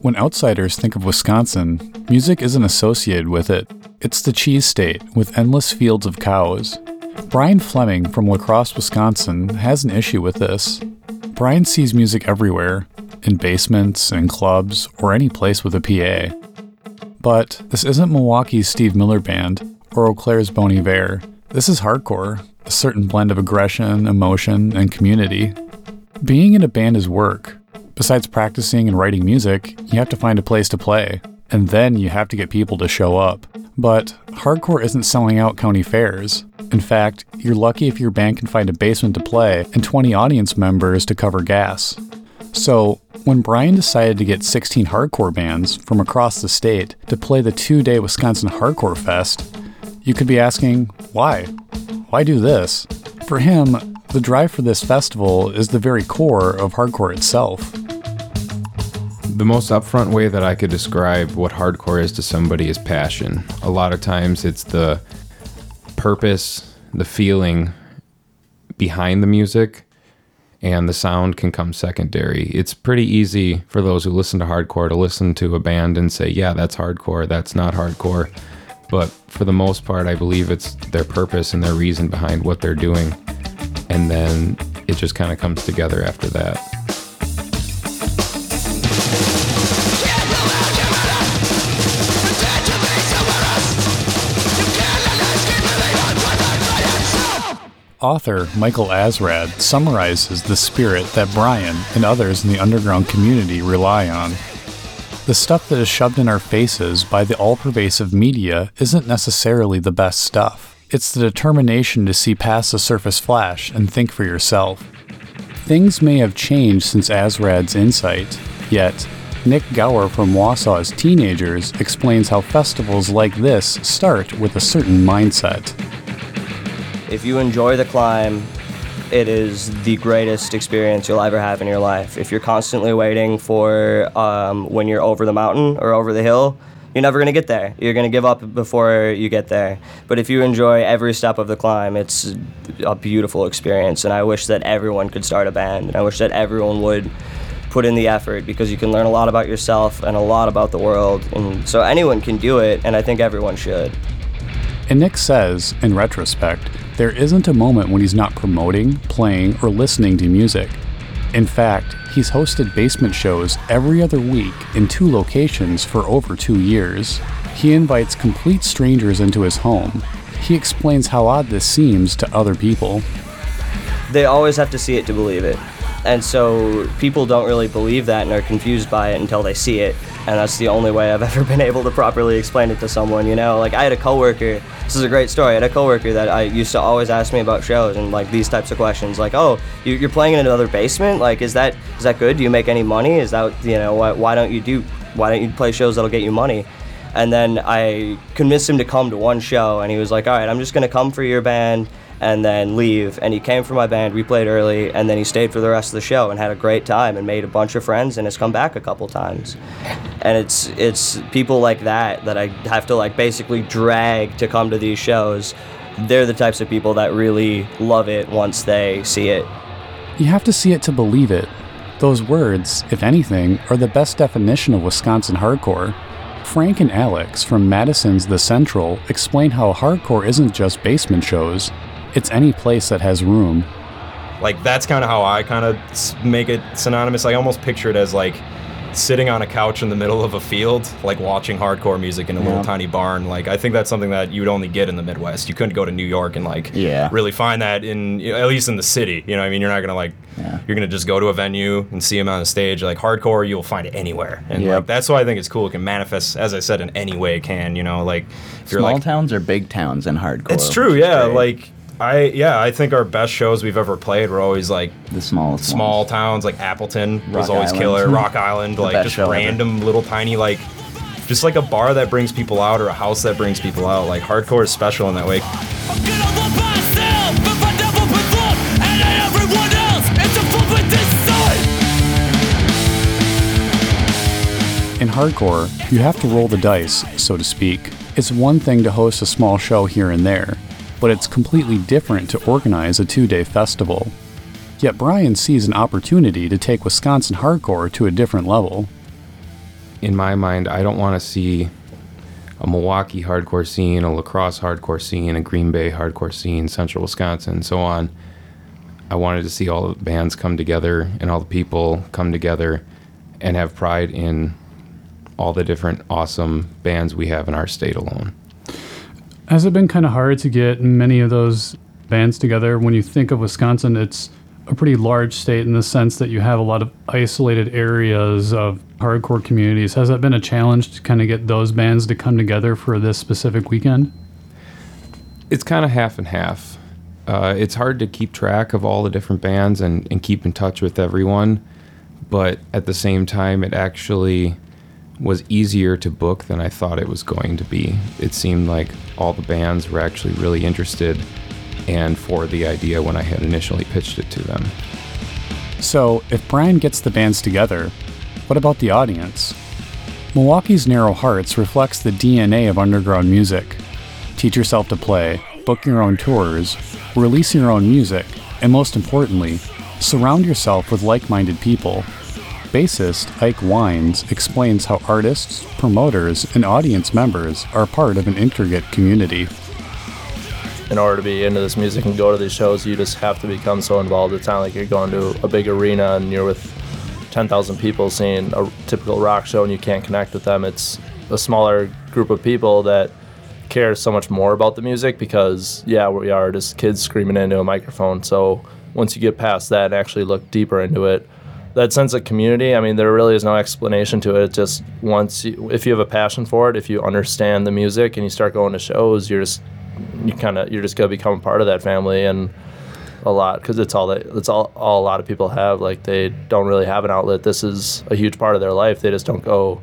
When outsiders think of Wisconsin, music isn't associated with it. It's the cheese state with endless fields of cows. Brian Fleming from La Crosse, Wisconsin has an issue with this. Brian sees music everywhere, in basements, in clubs, or any place with a PA. But this isn't Milwaukee's Steve Miller Band or Eau Claire's Bon Iver. This is hardcore, a certain blend of aggression, emotion, and community. Being in a band is work. Besides practicing and writing music, you have to find a place to play, and then you have to get people to show up. But hardcore isn't selling out county fairs. In fact, you're lucky if your band can find a basement to play and 20 audience members to cover gas. So, when Brian decided to get 16 hardcore bands from across the state to play the two day Wisconsin Hardcore Fest, you could be asking, why? Why do this? For him, the drive for this festival is the very core of hardcore itself. The most upfront way that I could describe what hardcore is to somebody is passion. A lot of times it's the purpose, the feeling behind the music, and the sound can come secondary. It's pretty easy for those who listen to hardcore to listen to a band and say, yeah, that's hardcore, that's not hardcore. But for the most part, I believe it's their purpose and their reason behind what they're doing. And then it just kind of comes together after that. Author Michael Azerrad summarizes the spirit that Brian and others in the underground community rely on. The stuff that is shoved in our faces by the all pervasive media isn't necessarily the best stuff. It's the determination to see past the surface flash and think for yourself. Things may have changed since Azerrad's insight, yet, Nick Gower from Wausau's Teenagers explains how festivals like this start with a certain mindset. If you enjoy the climb, it is the greatest experience you'll ever have in your life. If you're constantly waiting for um, when you're over the mountain or over the hill, you're never going to get there. You're going to give up before you get there. But if you enjoy every step of the climb, it's a beautiful experience. And I wish that everyone could start a band. And I wish that everyone would put in the effort because you can learn a lot about yourself and a lot about the world. And so anyone can do it, and I think everyone should. And Nick says, in retrospect, there isn't a moment when he's not promoting, playing, or listening to music. In fact, he's hosted basement shows every other week in two locations for over two years. He invites complete strangers into his home. He explains how odd this seems to other people. They always have to see it to believe it. And so people don't really believe that and are confused by it until they see it. And that's the only way I've ever been able to properly explain it to someone, you know? Like I had a coworker, this is a great story. I had a coworker that I used to always ask me about shows and like these types of questions like, "Oh, you're playing in another basement? Like is that is that good? Do you make any money? Is that, you know, why, why don't you do why don't you play shows that'll get you money?" And then I convinced him to come to one show and he was like, "All right, I'm just going to come for your band." And then leave. And he came for my band. We played early, and then he stayed for the rest of the show and had a great time and made a bunch of friends and has come back a couple times. And it's it's people like that that I have to like basically drag to come to these shows. They're the types of people that really love it once they see it. You have to see it to believe it. Those words, if anything, are the best definition of Wisconsin hardcore. Frank and Alex from Madison's The Central explain how hardcore isn't just basement shows, it's any place that has room. Like that's kind of how I kind of make it synonymous. I almost picture it as like sitting on a couch in the middle of a field, like watching hardcore music in a yeah. little tiny barn. Like I think that's something that you'd only get in the Midwest. You couldn't go to New York and like yeah. really find that in at least in the city. You know, I mean, you're not gonna like yeah. you're gonna just go to a venue and see them on the stage. Like hardcore, you'll find it anywhere, and yep. like that's why I think it's cool. It can manifest, as I said, in any way it can. You know, like if small like, towns or big towns in hardcore. It's true, yeah. Like I yeah, I think our best shows we've ever played were always like the smallest small ones. towns like Appleton Rock was always Island. killer, Rock Island, like just random ever. little tiny like just like a bar that brings people out or a house that brings people out. Like hardcore is special in that way. In hardcore, you have to roll the dice, so to speak. It's one thing to host a small show here and there, but it's completely different to organize a two day festival. Yet Brian sees an opportunity to take Wisconsin hardcore to a different level. in my mind, I don't want to see a Milwaukee hardcore scene, a La Crosse hardcore scene, a Green Bay hardcore scene, Central Wisconsin, and so on. I wanted to see all the bands come together and all the people come together and have pride in all the different awesome bands we have in our state alone. Has it been kind of hard to get many of those bands together? When you think of Wisconsin, it's a pretty large state in the sense that you have a lot of isolated areas of hardcore communities. Has that been a challenge to kind of get those bands to come together for this specific weekend? It's kind of half and half. Uh, it's hard to keep track of all the different bands and, and keep in touch with everyone, but at the same time, it actually was easier to book than I thought it was going to be. It seemed like all the bands were actually really interested and for the idea when I had initially pitched it to them. So, if Brian gets the bands together, what about the audience? Milwaukee's Narrow Hearts reflects the DNA of underground music. Teach yourself to play, book your own tours, release your own music, and most importantly, surround yourself with like minded people. Bassist Ike Wines explains how artists, promoters, and audience members are part of an intricate community in order to be into this music and go to these shows, you just have to become so involved. It's not like you're going to a big arena and you're with 10,000 people seeing a typical rock show and you can't connect with them. It's a smaller group of people that care so much more about the music because, yeah, we are just kids screaming into a microphone. So once you get past that and actually look deeper into it, that sense of community, I mean, there really is no explanation to it. It just once, you, if you have a passion for it, if you understand the music and you start going to shows, you're just you kind of you're just gonna become a part of that family and a lot because it's all that it's all, all a lot of people have like they don't really have an outlet. This is a huge part of their life. They just don't go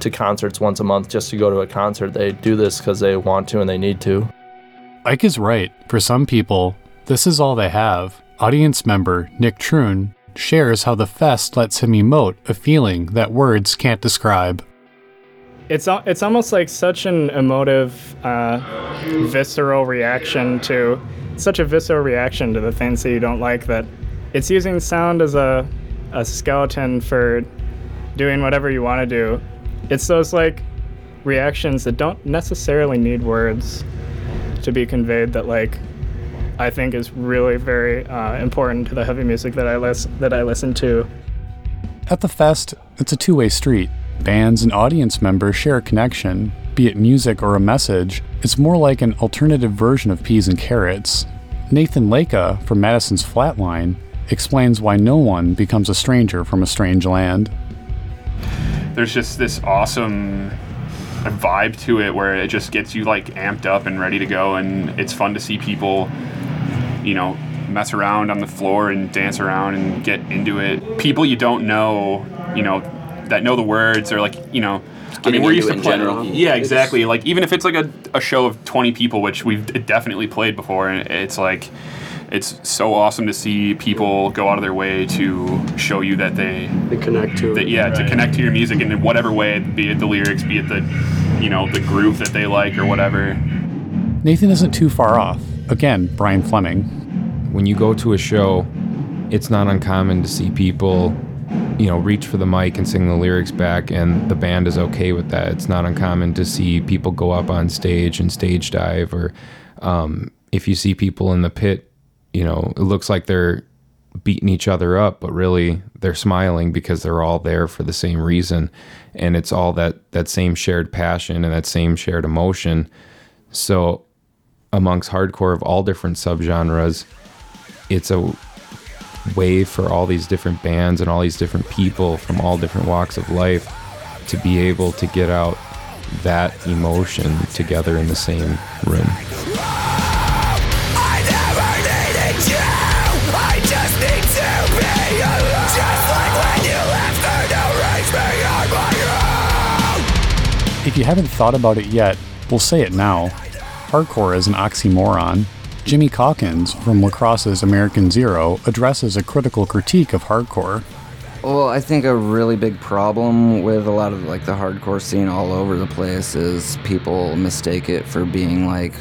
to concerts once a month just to go to a concert. They do this because they want to and they need to. Ike is right. For some people this is all they have. Audience member nick troon shares how the fest lets him emote a feeling that words can't describe it's it's almost like such an emotive, uh, visceral reaction to such a visceral reaction to the things that you don't like that it's using sound as a a skeleton for doing whatever you want to do. It's those like reactions that don't necessarily need words to be conveyed that like I think is really very uh, important to the heavy music that I listen that I listen to. At the fest, it's a two-way street. Bands and audience members share a connection, be it music or a message. It's more like an alternative version of peas and carrots. Nathan Leka from Madison's Flatline explains why no one becomes a stranger from a strange land. There's just this awesome vibe to it where it just gets you like amped up and ready to go and it's fun to see people you know mess around on the floor and dance around and get into it people you don't know you know that know the words or like you know I mean, we're used to playing. Yeah, exactly. Like even if it's like a, a show of twenty people, which we've definitely played before, and it's like it's so awesome to see people go out of their way to show you that they, they connect to that, yeah right. to connect to your music in whatever way, be it the lyrics, be it the you know the groove that they like or whatever. Nathan isn't too far off. Again, Brian Fleming. When you go to a show, it's not uncommon to see people you know, reach for the mic and sing the lyrics back, and the band is okay with that. It's not uncommon to see people go up on stage and stage dive, or um, if you see people in the pit, you know, it looks like they're beating each other up, but really they're smiling because they're all there for the same reason, and it's all that that same shared passion and that same shared emotion. So, amongst hardcore of all different subgenres, it's a way for all these different bands and all these different people from all different walks of life to be able to get out that emotion together in the same room. If you haven't thought about it yet, we'll say it now. Hardcore is an oxymoron. Jimmy Calkins from La Crosse's American Zero addresses a critical critique of hardcore. Well, I think a really big problem with a lot of like the hardcore scene all over the place is people mistake it for being like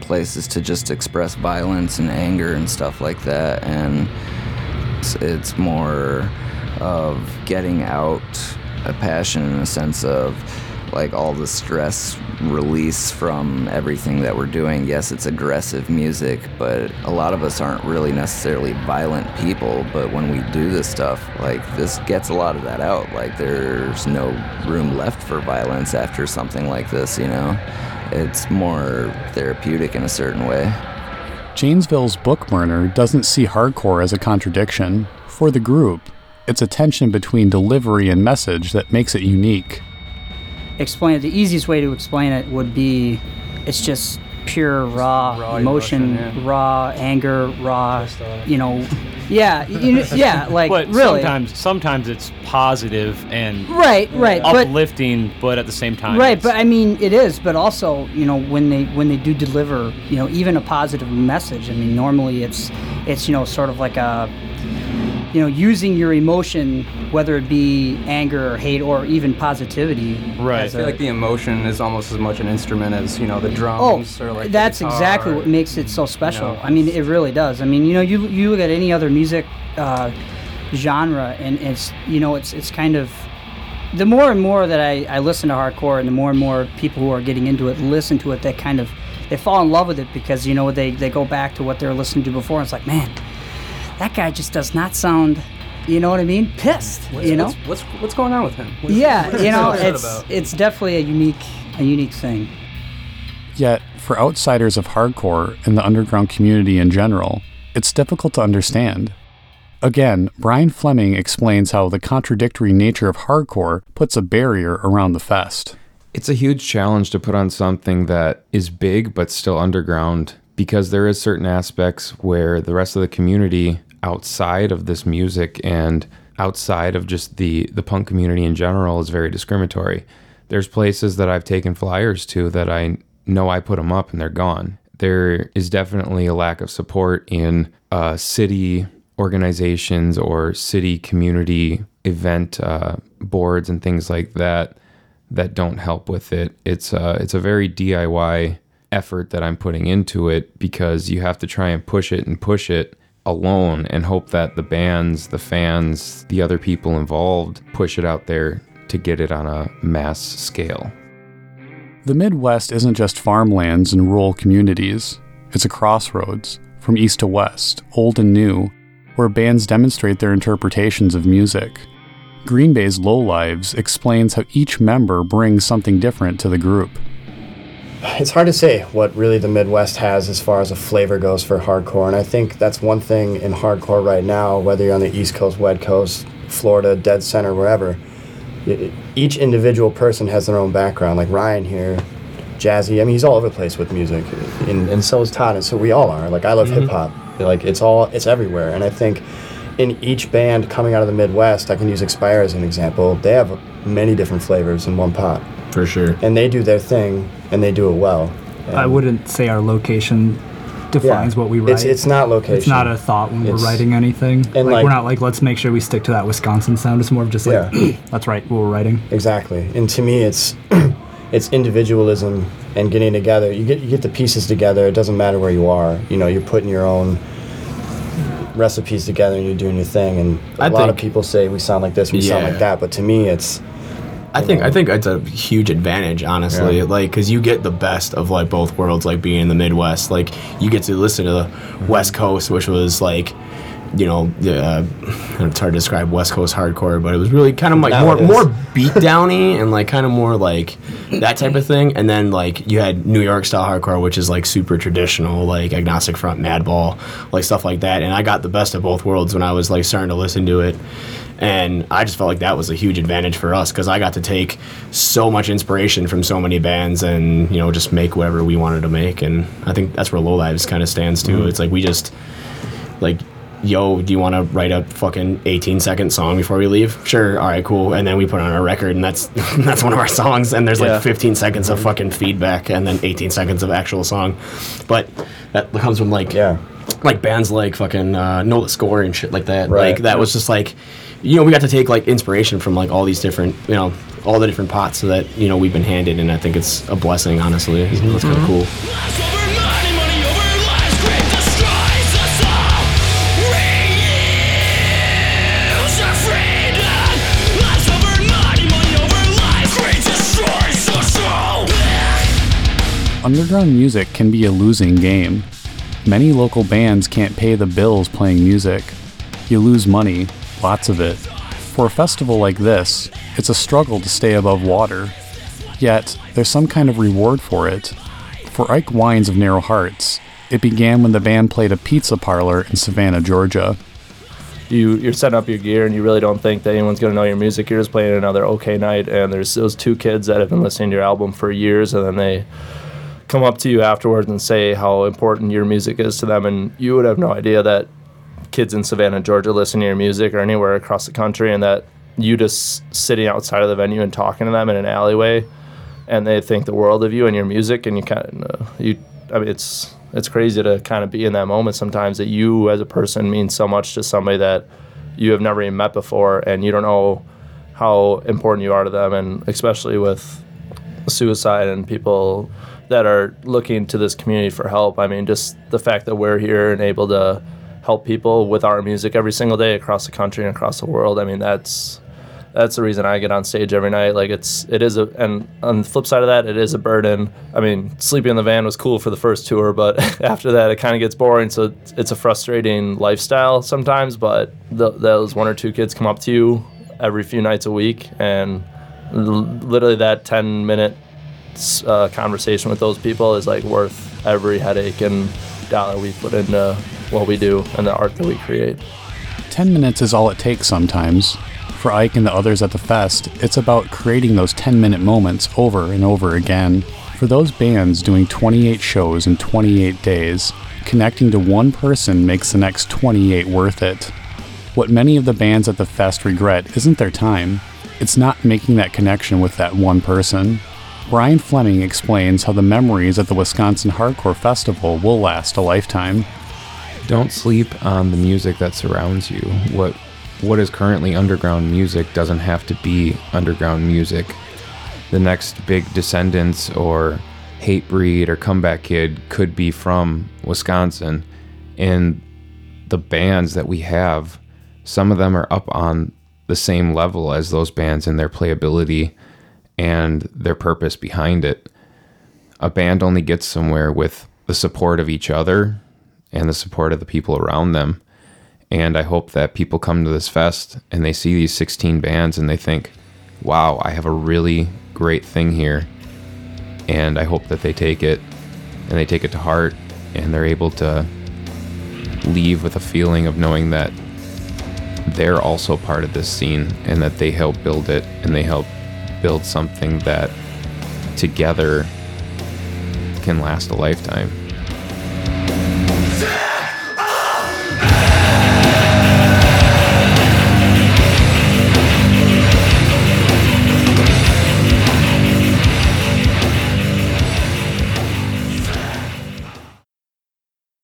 places to just express violence and anger and stuff like that and it's, it's more of getting out a passion in a sense of like all the stress release from everything that we're doing. Yes, it's aggressive music, but a lot of us aren't really necessarily violent people. But when we do this stuff, like this gets a lot of that out. Like there's no room left for violence after something like this, you know? It's more therapeutic in a certain way. Janesville's Book Burner doesn't see hardcore as a contradiction. For the group, it's a tension between delivery and message that makes it unique explain it, the easiest way to explain it would be it's just pure raw, raw emotion, emotion yeah. raw anger, raw, uh, you know, yeah, you know, yeah, like but really. Sometimes, sometimes it's positive and right, right, uplifting, but, but at the same time, right. But I mean, it is. But also, you know, when they when they do deliver, you know, even a positive message. I mean, normally it's it's you know sort of like a you know, using your emotion, whether it be anger or hate or even positivity. Right. I feel like the emotion is almost as much an instrument as you know the drums oh, or like. that's exactly what makes it so special. You know? I mean, it really does. I mean, you know, you you look at any other music uh, genre, and it's you know, it's it's kind of. The more and more that I, I listen to hardcore, and the more and more people who are getting into it listen to it, they kind of they fall in love with it because you know they, they go back to what they were listening to before. And it's like, man, that guy just does not sound you know what I mean? Pissed. What's, you know what's, what's, what's going on with him? What's, yeah, you know, it's it's definitely a unique a unique thing. Yet, for outsiders of hardcore and the underground community in general, it's difficult to understand. Again, Brian Fleming explains how the contradictory nature of hardcore puts a barrier around the fest. It's a huge challenge to put on something that is big but still underground because there is certain aspects where the rest of the community outside of this music and outside of just the the punk community in general is very discriminatory. There's places that I've taken flyers to that I know I put them up and they're gone. There is definitely a lack of support in uh, city organizations or city community event uh, boards and things like that that don't help with it. It's uh, it's a very DIY effort that I'm putting into it because you have to try and push it and push it alone and hope that the bands, the fans, the other people involved push it out there to get it on a mass scale. The Midwest isn't just farmlands and rural communities, it's a crossroads, from east to west, old and new, where bands demonstrate their interpretations of music. Green Bay's Low Lives explains how each member brings something different to the group it's hard to say what really the Midwest has as far as a flavor goes for hardcore. And I think that's one thing in hardcore right now, whether you're on the East Coast, West Coast, Florida, Dead Center, wherever, each individual person has their own background. Like Ryan here, jazzy. I mean, he's all over the place with music, and, and so is Todd, and so we all are. Like I love mm-hmm. hip hop. Like it's all it's everywhere, and I think in each band coming out of the Midwest, I can use Expire as an example. They have many different flavors in one pot. For sure. And they do their thing, and they do it well. And I wouldn't say our location defines yeah, what we write. It's, it's not location. It's not a thought when it's, we're writing anything. And like, like, we're not like let's make sure we stick to that Wisconsin sound. It's more of just like yeah. that's right what we're writing. Exactly. And to me, it's it's individualism and getting together. You get you get the pieces together. It doesn't matter where you are. You know, you're putting your own recipes together and you're doing your thing. And a I lot of people say we sound like this, we yeah. sound like that. But to me, it's I think I think it's a huge advantage, honestly. Yeah. Like, cause you get the best of like both worlds, like being in the Midwest. Like, you get to listen to the West Coast, which was like, you know, uh, it's hard to describe West Coast hardcore, but it was really kind of like more more beat downy and like kind of more like that type of thing. And then like you had New York style hardcore, which is like super traditional, like agnostic front, Madball, like stuff like that. And I got the best of both worlds when I was like starting to listen to it and I just felt like that was a huge advantage for us because I got to take so much inspiration from so many bands and you know just make whatever we wanted to make. And I think that's where Low Lives kind of stands too. Mm-hmm. It's like we just like yo, do you want to write a fucking 18 second song before we leave? Sure. All right, cool. And then we put on our record, and that's that's one of our songs. And there's yeah. like 15 seconds of fucking feedback, and then 18 seconds of actual song. But that comes from like yeah, like bands like fucking uh, Know the Score and shit like that. Right. Like that was just like you know we got to take like inspiration from like all these different you know all the different pots so that you know we've been handed, and I think it's a blessing. Honestly, it's, mm-hmm. it's kind of mm-hmm. cool. underground music can be a losing game. Many local bands can't pay the bills playing music. You lose money, lots of it. For a festival like this, it's a struggle to stay above water. Yet, there's some kind of reward for it. For Ike Wines of Narrow Hearts, it began when the band played a pizza parlor in Savannah, Georgia. You, you're setting up your gear and you really don't think that anyone's going to know your music. You're just playing another okay night, and there's those two kids that have been listening to your album for years, and then they come up to you afterwards and say how important your music is to them, and you would have no idea that kids in Savannah, Georgia, listen to your music or anywhere across the country, and that you just sitting outside of the venue and talking to them in an alleyway, and they think the world of you and your music, and you kind of you. I mean, it's it's crazy to kind of be in that moment sometimes that you as a person mean so much to somebody that you have never even met before, and you don't know how important you are to them, and especially with suicide and people that are looking to this community for help. I mean, just the fact that we're here and able to help people with our music every single day across the country and across the world. I mean, that's that's the reason I get on stage every night. Like it's it is a and on the flip side of that, it is a burden. I mean, sleeping in the van was cool for the first tour, but after that, it kind of gets boring. So it's a frustrating lifestyle sometimes. But the, those one or two kids come up to you every few nights a week, and literally that ten minute uh, conversation with those people is like worth every headache and dollar we put into what we do and the art that we create. 10 minutes is all it takes sometimes. For Ike and the others at the fest, it's about creating those 10 minute moments over and over again. For those bands doing 28 shows in 28 days, connecting to one person makes the next 28 worth it. What many of the bands at the fest regret isn't their time, it's not making that connection with that one person. Brian Fleming explains how the memories at the Wisconsin Hardcore Festival will last a lifetime. Don't sleep on the music that surrounds you. What what is currently underground music doesn't have to be underground music. The next big Descendents or Hatebreed or Comeback Kid could be from Wisconsin. And the bands that we have, some of them are up on the same level as those bands in their playability and their purpose behind it. A band only gets somewhere with the support of each other and the support of the people around them. And I hope that people come to this fest and they see these 16 bands and they think, wow, I have a really great thing here. And I hope that they take it and they take it to heart and they're able to leave with a feeling of knowing that they're also part of this scene and that they help build it and they help build something that together can last a lifetime.